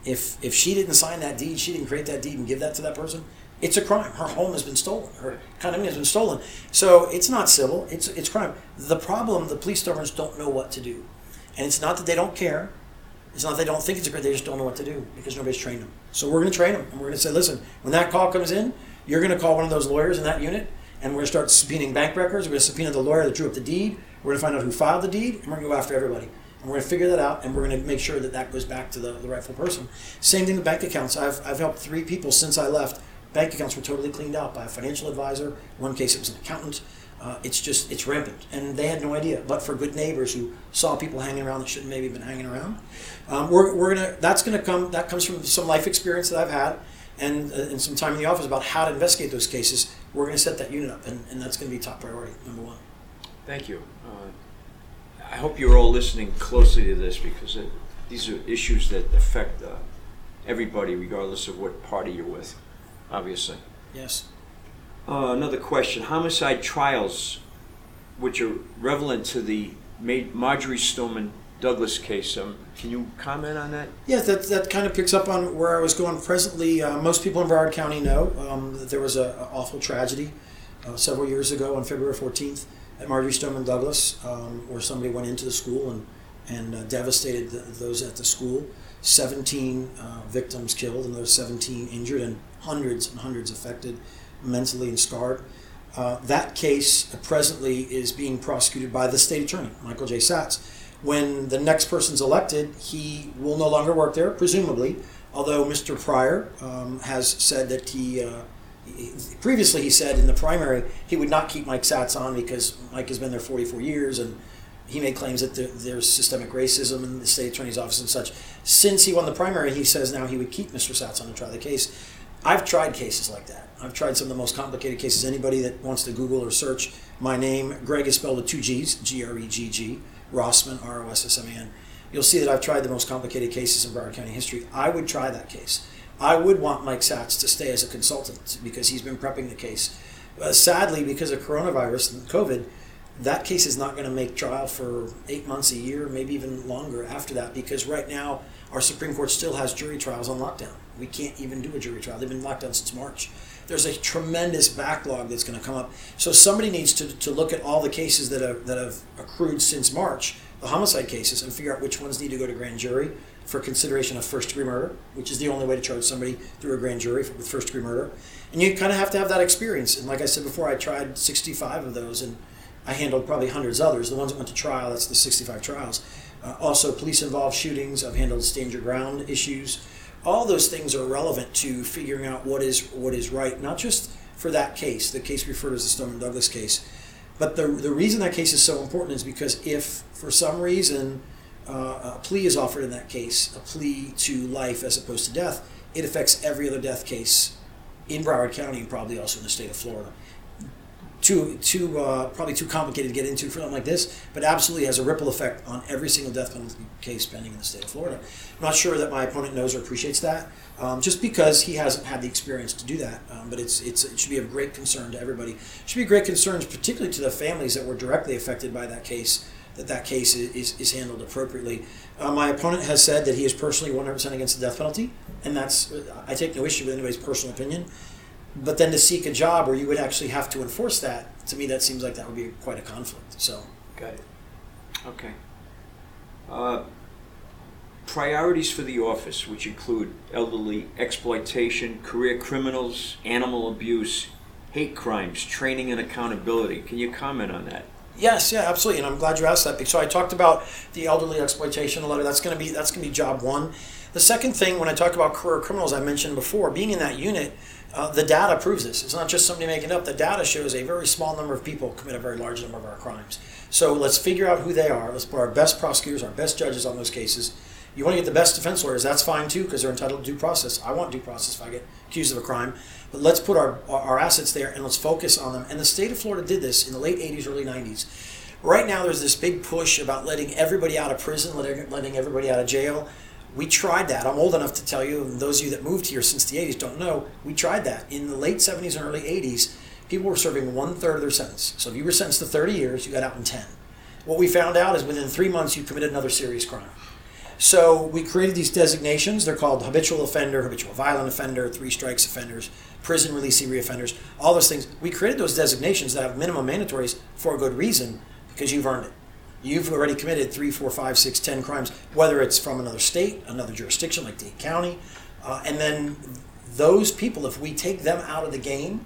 If if she didn't sign that deed, she didn't create that deed and give that to that person, it's a crime. Her home has been stolen. Her condominium has been stolen. So it's not civil. It's it's crime. The problem, the police departments don't know what to do, and it's not that they don't care. It's not they don't think it's a great. They just don't know what to do because nobody's trained them. So we're going to train them, and we're going to say, listen, when that call comes in, you're going to call one of those lawyers in that unit, and we're going to start subpoenaing bank records. We're going to subpoena the lawyer that drew up the deed. We're going to find out who filed the deed, and we're going to go after everybody. And we're going to figure that out, and we're going to make sure that that goes back to the, the rightful person. Same thing with bank accounts. I've, I've helped three people since I left bank accounts were totally cleaned out by a financial advisor. In one case, it was an accountant. Uh, it's just it's rampant, and they had no idea. But for good neighbors who saw people hanging around that shouldn't maybe have been hanging around, um, we're, we're gonna that's gonna come that comes from some life experience that I've had, and uh, and some time in the office about how to investigate those cases. We're gonna set that unit up, and, and that's gonna be top priority number one. Thank you. Uh, I hope you're all listening closely to this because it, these are issues that affect uh, everybody, regardless of what party you're with obviously. Yes. Uh, another question: Homicide trials, which are relevant to the Marjory Stoneman Douglas case. Um, can you comment on that? Yeah, that, that kind of picks up on where I was going. Presently, uh, most people in Broward County know um, that there was an awful tragedy uh, several years ago on February 14th at Marjory Stoneman Douglas, um, where somebody went into the school and and uh, devastated the, those at the school. 17 uh, victims killed and those 17 injured, and hundreds and hundreds affected, mentally and scarred. Uh, that case presently is being prosecuted by the state attorney, Michael J. Satz. When the next person's elected, he will no longer work there, presumably, although Mr. Pryor um, has said that he, uh, previously he said in the primary he would not keep Mike Satz on because Mike has been there 44 years and he made claims that there, there's systemic racism in the state attorney's office and such. Since he won the primary, he says now he would keep Mr. Satz on to try the case. I've tried cases like that. I've tried some of the most complicated cases. Anybody that wants to Google or search my name, Gregg is spelled with two G's, G R E G G, Rossman, R O S S M A N. You'll see that I've tried the most complicated cases in Broward County history. I would try that case. I would want Mike Satz to stay as a consultant because he's been prepping the case. Uh, sadly, because of coronavirus and COVID, that case is not going to make trial for eight months, a year, maybe even longer after that because right now our Supreme Court still has jury trials on lockdown. We can't even do a jury trial. They've been locked down since March. There's a tremendous backlog that's going to come up. So somebody needs to, to look at all the cases that have, that have accrued since March, the homicide cases, and figure out which ones need to go to grand jury for consideration of first degree murder, which is the only way to charge somebody through a grand jury with first degree murder. And you kind of have to have that experience. And like I said before, I tried 65 of those, and I handled probably hundreds others. The ones that went to trial, that's the 65 trials. Uh, also, police involved shootings. I've handled stand your ground issues all those things are relevant to figuring out what is what is right, not just for that case, the case referred as the Stoneman Douglas case, but the the reason that case is so important is because if for some reason uh, a plea is offered in that case, a plea to life as opposed to death, it affects every other death case in Broward County and probably also in the state of Florida too too uh, probably too complicated to get into for something like this, but absolutely has a ripple effect on every single death penalty case pending in the state of Florida. I'm not sure that my opponent knows or appreciates that, um, just because he hasn't had the experience to do that. Um, but it's it's it should be of great concern to everybody. It should be great concern, particularly to the families that were directly affected by that case. That that case is, is handled appropriately. Uh, my opponent has said that he is personally 100% against the death penalty, and that's I take no issue with anybody's personal opinion. But then to seek a job where you would actually have to enforce that, to me, that seems like that would be quite a conflict. So, Got it. Okay. Uh, priorities for the office, which include elderly exploitation, career criminals, animal abuse, hate crimes, training and accountability. Can you comment on that? Yes, yeah, absolutely, and I'm glad you asked that. So I talked about the elderly exploitation a letter. That's going to be that's going to be job one. The second thing, when I talk about career criminals, I mentioned before, being in that unit, uh, the data proves this. It's not just somebody making it up. The data shows a very small number of people commit a very large number of our crimes. So let's figure out who they are. Let's put our best prosecutors, our best judges on those cases. You want to get the best defense lawyers, that's fine too, because they're entitled to due process. I want due process if I get accused of a crime. But let's put our, our assets there and let's focus on them. And the state of Florida did this in the late 80s, early 90s. Right now, there's this big push about letting everybody out of prison, letting, letting everybody out of jail we tried that. I'm old enough to tell you, and those of you that moved here since the 80s don't know, we tried that. In the late 70s and early 80s, people were serving one third of their sentence. So if you were sentenced to 30 years, you got out in 10. What we found out is within three months, you committed another serious crime. So we created these designations. They're called habitual offender, habitual violent offender, three strikes offenders, prison releasee reoffenders, all those things. We created those designations that have minimum mandatories for a good reason because you've earned it you've already committed three, four, five, six, ten crimes, whether it's from another state, another jurisdiction like Dade County, uh, and then those people, if we take them out of the game,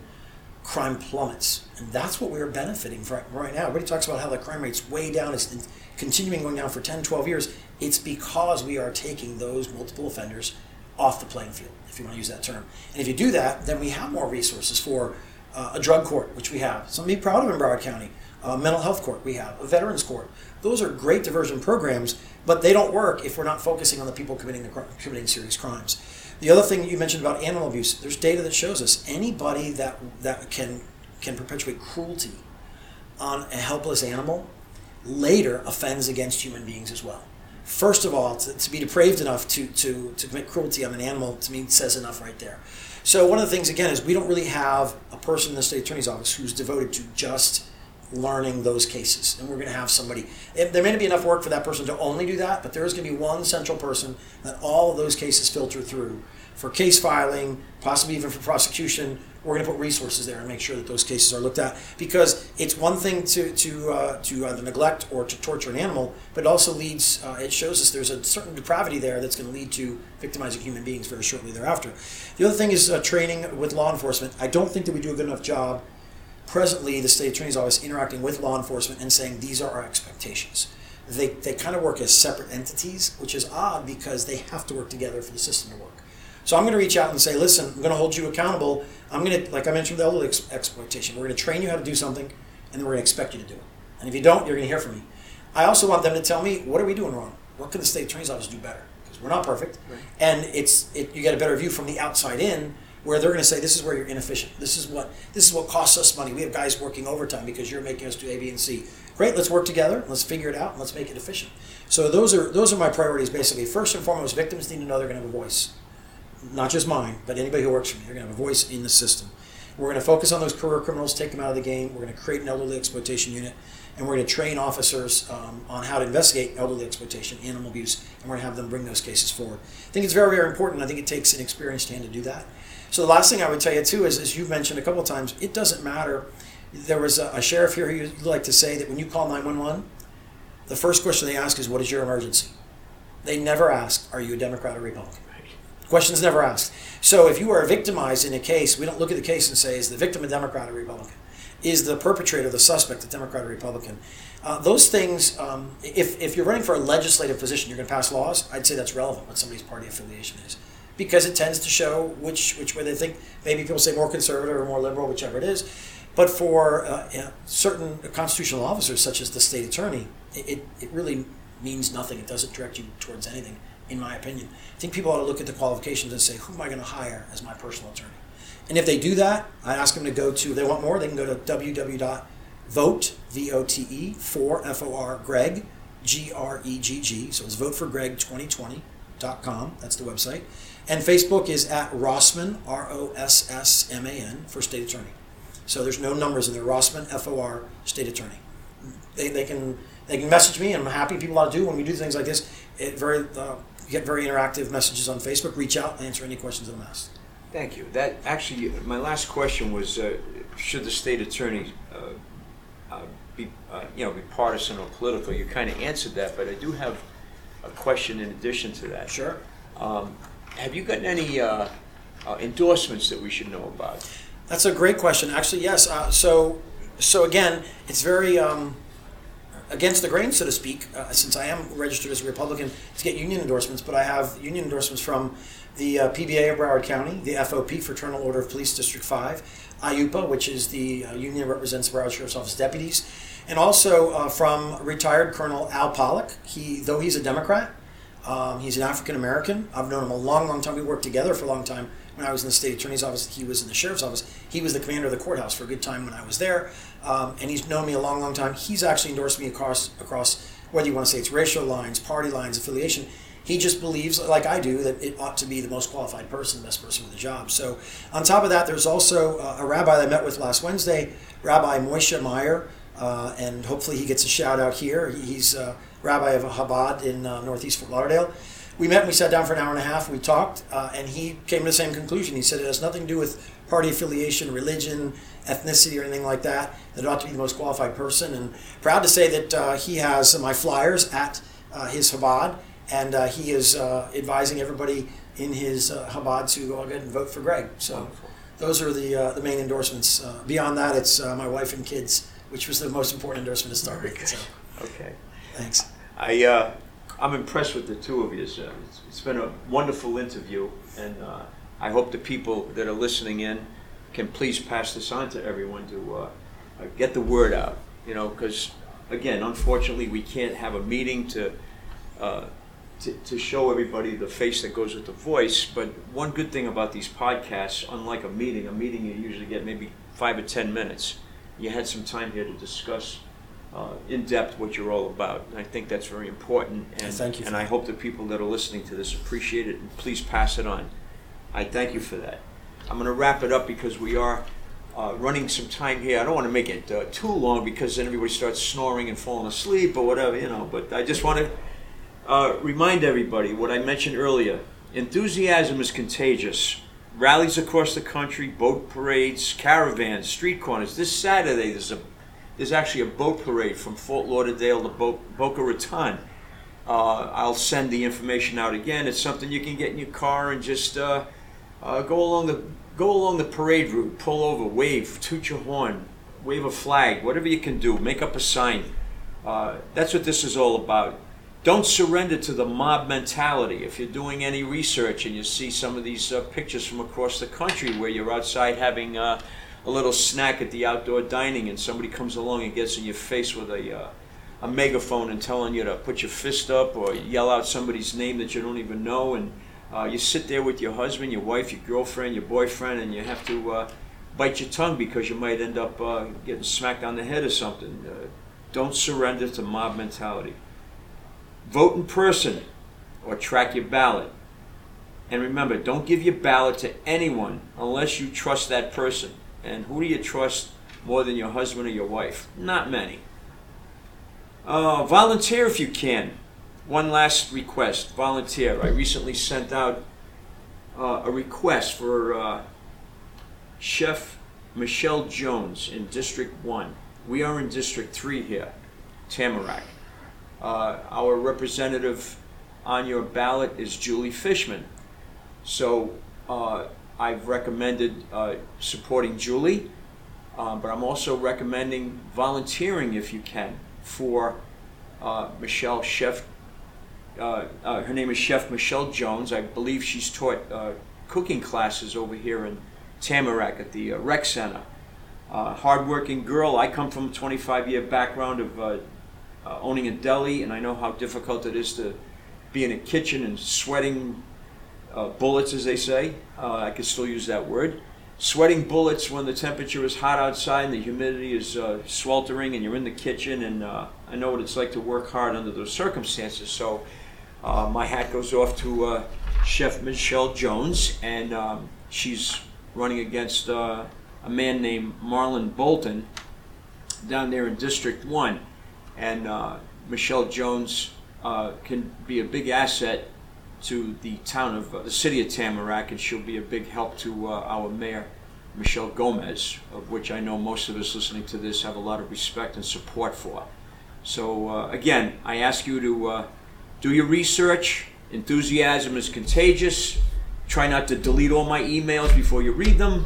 crime plummets, and that's what we're benefiting from right now. Everybody talks about how the crime rate's way down, it's continuing going down for 10, 12 years. It's because we are taking those multiple offenders off the playing field, if you want to use that term. And if you do that, then we have more resources for uh, a drug court, which we have. To be proud of in Broward County mental health court we have, a veterans court. Those are great diversion programs, but they don't work if we're not focusing on the people committing the committing serious crimes. The other thing you mentioned about animal abuse, there's data that shows us anybody that that can can perpetuate cruelty on a helpless animal later offends against human beings as well. First of all, to, to be depraved enough to, to, to commit cruelty on an animal to me says enough right there. So one of the things again is we don't really have a person in the state attorney's office who's devoted to just learning those cases. And we're going to have somebody, there may not be enough work for that person to only do that, but there is going to be one central person that all of those cases filter through for case filing, possibly even for prosecution. We're going to put resources there and make sure that those cases are looked at because it's one thing to to uh, to either neglect or to torture an animal, but it also leads. Uh, it shows us there's a certain depravity there that's going to lead to victimizing human beings very shortly thereafter. The other thing is uh, training with law enforcement. I don't think that we do a good enough job presently the state attorney's office interacting with law enforcement and saying these are our expectations. They, they kind of work as separate entities, which is odd because they have to work together for the system to work. So I'm going to reach out and say, listen, I'm going to hold you accountable. I'm going to, like I mentioned, with elderly ex- exploitation, we're going to train you how to do something, and then we're going to expect you to do it. And if you don't, you're going to hear from me. I also want them to tell me what are we doing wrong? What can the state attorney's office do better? Because we're not perfect, Right. and it's it, you get a better view from the outside in, where they're going to say, this is where you're inefficient. This is what this is what costs us money. We have guys working overtime because you're making us do A, B, and C. Great, let's work together. Let's figure it out. and Let's make it efficient. So those are those are my priorities basically. First and foremost, victims need to know they're going to have a voice not just mine, but anybody who works for me. They're going to have a voice in the system. We're going to focus on those career criminals, take them out of the game. We're going to create an elderly exploitation unit, and we're going to train officers um, on how to investigate elderly exploitation, animal abuse, and we're going to have them bring those cases forward. I think it's very, very important. I think it takes an experienced hand to do that. So the last thing I would tell you too is, as you've mentioned a couple times, it doesn't matter. There was a, a sheriff here who to like to say that when you call 911, the first question they ask is, "What is your emergency?" They never ask, "Are you a Democrat or Republican?" Questions never asked. So if you are victimized in a case, we don't look at the case and say, is the victim a Democrat or Republican? Is the perpetrator, the suspect, a Democrat or Republican? Uh, those things, um, if, if you're running for a legislative position, you're going to pass laws, I'd say that's relevant what somebody's party affiliation is. Because it tends to show which, which way they think. Maybe people say more conservative or more liberal, whichever it is. But for uh, you know, certain constitutional officers, such as the state attorney, it, it really means nothing. It doesn't direct you towards anything in my opinion. I think people ought to look at the qualifications and say, who am I going to hire as my personal attorney? And if they do that, I ask them to go to, if they want more, they can go to www.vote, V-O-T-E, for, F-O-R, Gregg, G-R-E-G-G. So it's voteforgreg2020.com. That's the website. And Facebook is at Rossman, R-O-S-S-M-A-N, for state attorney. So there's no numbers in there. Rossman, F-O-R, state attorney. They, they can they can message me, and I'm happy people ought to do when we do things like this. It very uh, get very interactive messages on Facebook. Reach out and answer any questions that I'm asked. Thank you. That actually, my last question was, uh, should the state attorney uh, uh, be, uh, you know, be partisan or political? You kind of answered that, but I do have a question in addition to that. Sure. Um, have you gotten any uh, uh, endorsements that we should know about? That's a great question. Actually, yes. Uh, so, so again, it's very um, against the grain, so to speak, uh, since I am registered as a Republican to get union endorsements. But I have union endorsements from the uh, PBA of Broward County, the FOP, Fraternal Order of Police District Five, IUPA, which is the uh, union that represents Broward Sheriff's Office deputies, and also from retired Colonel Al Pollock. He, though he's a Democrat, um, he's an African American. I've known him a long, long time. We worked together for a long time. When I was in the state attorney's office, he was in the sheriff's office. He was the commander of the courthouse for a good time when I was there, um, and he's known me a long, long time. He's actually endorsed me across across whether you want to say it's racial lines, party lines, affiliation. He just believes, like I do, that it ought to be the most qualified person, the best person for the job. So, on top of that, there's also uh, a rabbi that I met with last Wednesday, Rabbi Moishe Meyer, uh, and hopefully he gets a shout out here. He's uh, rabbi of a Chabad in uh, Northeast Fort Lauderdale. We met and we sat down for an hour and a half. We talked, uh, and he came to the same conclusion. He said it has nothing to do with party affiliation, religion, ethnicity, or anything like that. That it ought to be the most qualified person. And proud to say that uh, he has my flyers at uh, his Chabad, and uh, he is uh, advising everybody in his uh, Chabad to go ahead and vote for Gregg. So those are the uh, the main endorsements. Uh, beyond that, it's uh, my wife and kids, which was the most important endorsement to start with. So Okay. Thanks. I, uh, I'm impressed with the two of you. It's, it's been a wonderful interview, and uh, I hope the people that are listening in can please pass this on to everyone to uh, uh, get the word out. You know, because again, unfortunately, we can't have a meeting to, uh, to to show everybody the face that goes with the voice. But one good thing about these podcasts, unlike a meeting, a meeting you usually get maybe five or ten minutes. You had some time here to discuss uh, in depth what you're all about. And I think that's very important. And, Thank you And I hope the people that are listening to this appreciate it and please pass it on. I thank you for that. I'm going to wrap it up because we are uh, running some time here. I don't want to make it uh, too long because then everybody starts snoring and falling asleep or whatever, you know. But I just want to uh, remind everybody what I mentioned earlier. Enthusiasm is contagious. Rallies across the country, boat parades, caravans, street corners. This Saturday, there's a there's actually a boat parade from Fort Lauderdale to Bo- Boca Raton. Uh, I'll send the information out again. It's something you can get in your car and just uh, uh, go along the go along the parade route, pull over, wave, toot your horn, wave a flag, whatever you can do, make up a sign. Uh, that's what this is all about. Don't surrender to the mob mentality. If you're doing any research and you see some of these uh, pictures from across the country where you're outside having uh, a little snack at the outdoor dining and somebody comes along and gets in your face with a, uh, a megaphone and telling you to put your fist up or yell out somebody's name that you don't even know and uh, you sit there with your husband, your wife, your girlfriend, your boyfriend, and you have to uh, bite your tongue because you might end up uh, getting smacked on the head or something. Uh, don't surrender to mob mentality. Vote in person or track your ballot. And remember, don't give your ballot to anyone unless you trust that person. And who do you trust more than your husband or your wife? Not many. Uh, volunteer if you can. One last request volunteer. I recently sent out uh, a request for uh, Chef Michelle Jones in District 1. We are in District 3 here, Tamarac. Uh, our representative on your ballot is Julie Fishman. So uh, I've recommended uh, supporting Julie, uh, but I'm also recommending volunteering if you can for uh, Michelle Chef. Uh, uh, her name is Chef Michelle Jones. I believe she's taught uh, cooking classes over here in Tamarac at the uh, rec center. Hardworking girl. I come from a 25 year background of owning a deli, and I know how difficult it is to be in a kitchen and sweating uh, bullets, as they say. Uh, I can still use that word. Sweating bullets when the temperature is hot outside and the humidity is uh, sweltering, and you're in the kitchen. And uh, I know what it's like to work hard under those circumstances. So uh, my hat goes off to uh, Chef Michelle Jones, and um, she's running against a man named Marlon Bolton down there in District 1. And Michelle Jones can be a big asset to the town of uh, the city of Tamarac, and she'll be a big help to uh, our mayor, Michelle Gomez, of which I know most of us listening to this have a lot of respect and support for. So, uh, again, I ask you to uh, do your research. Enthusiasm is contagious. Try not to delete all my emails before you read them.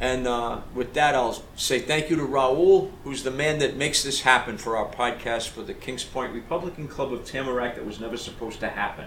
And uh, with that, I'll say thank you to Raul, who's the man that makes this happen for our podcast for the Kings Point Republican Club of Tamarac that was never supposed to happen.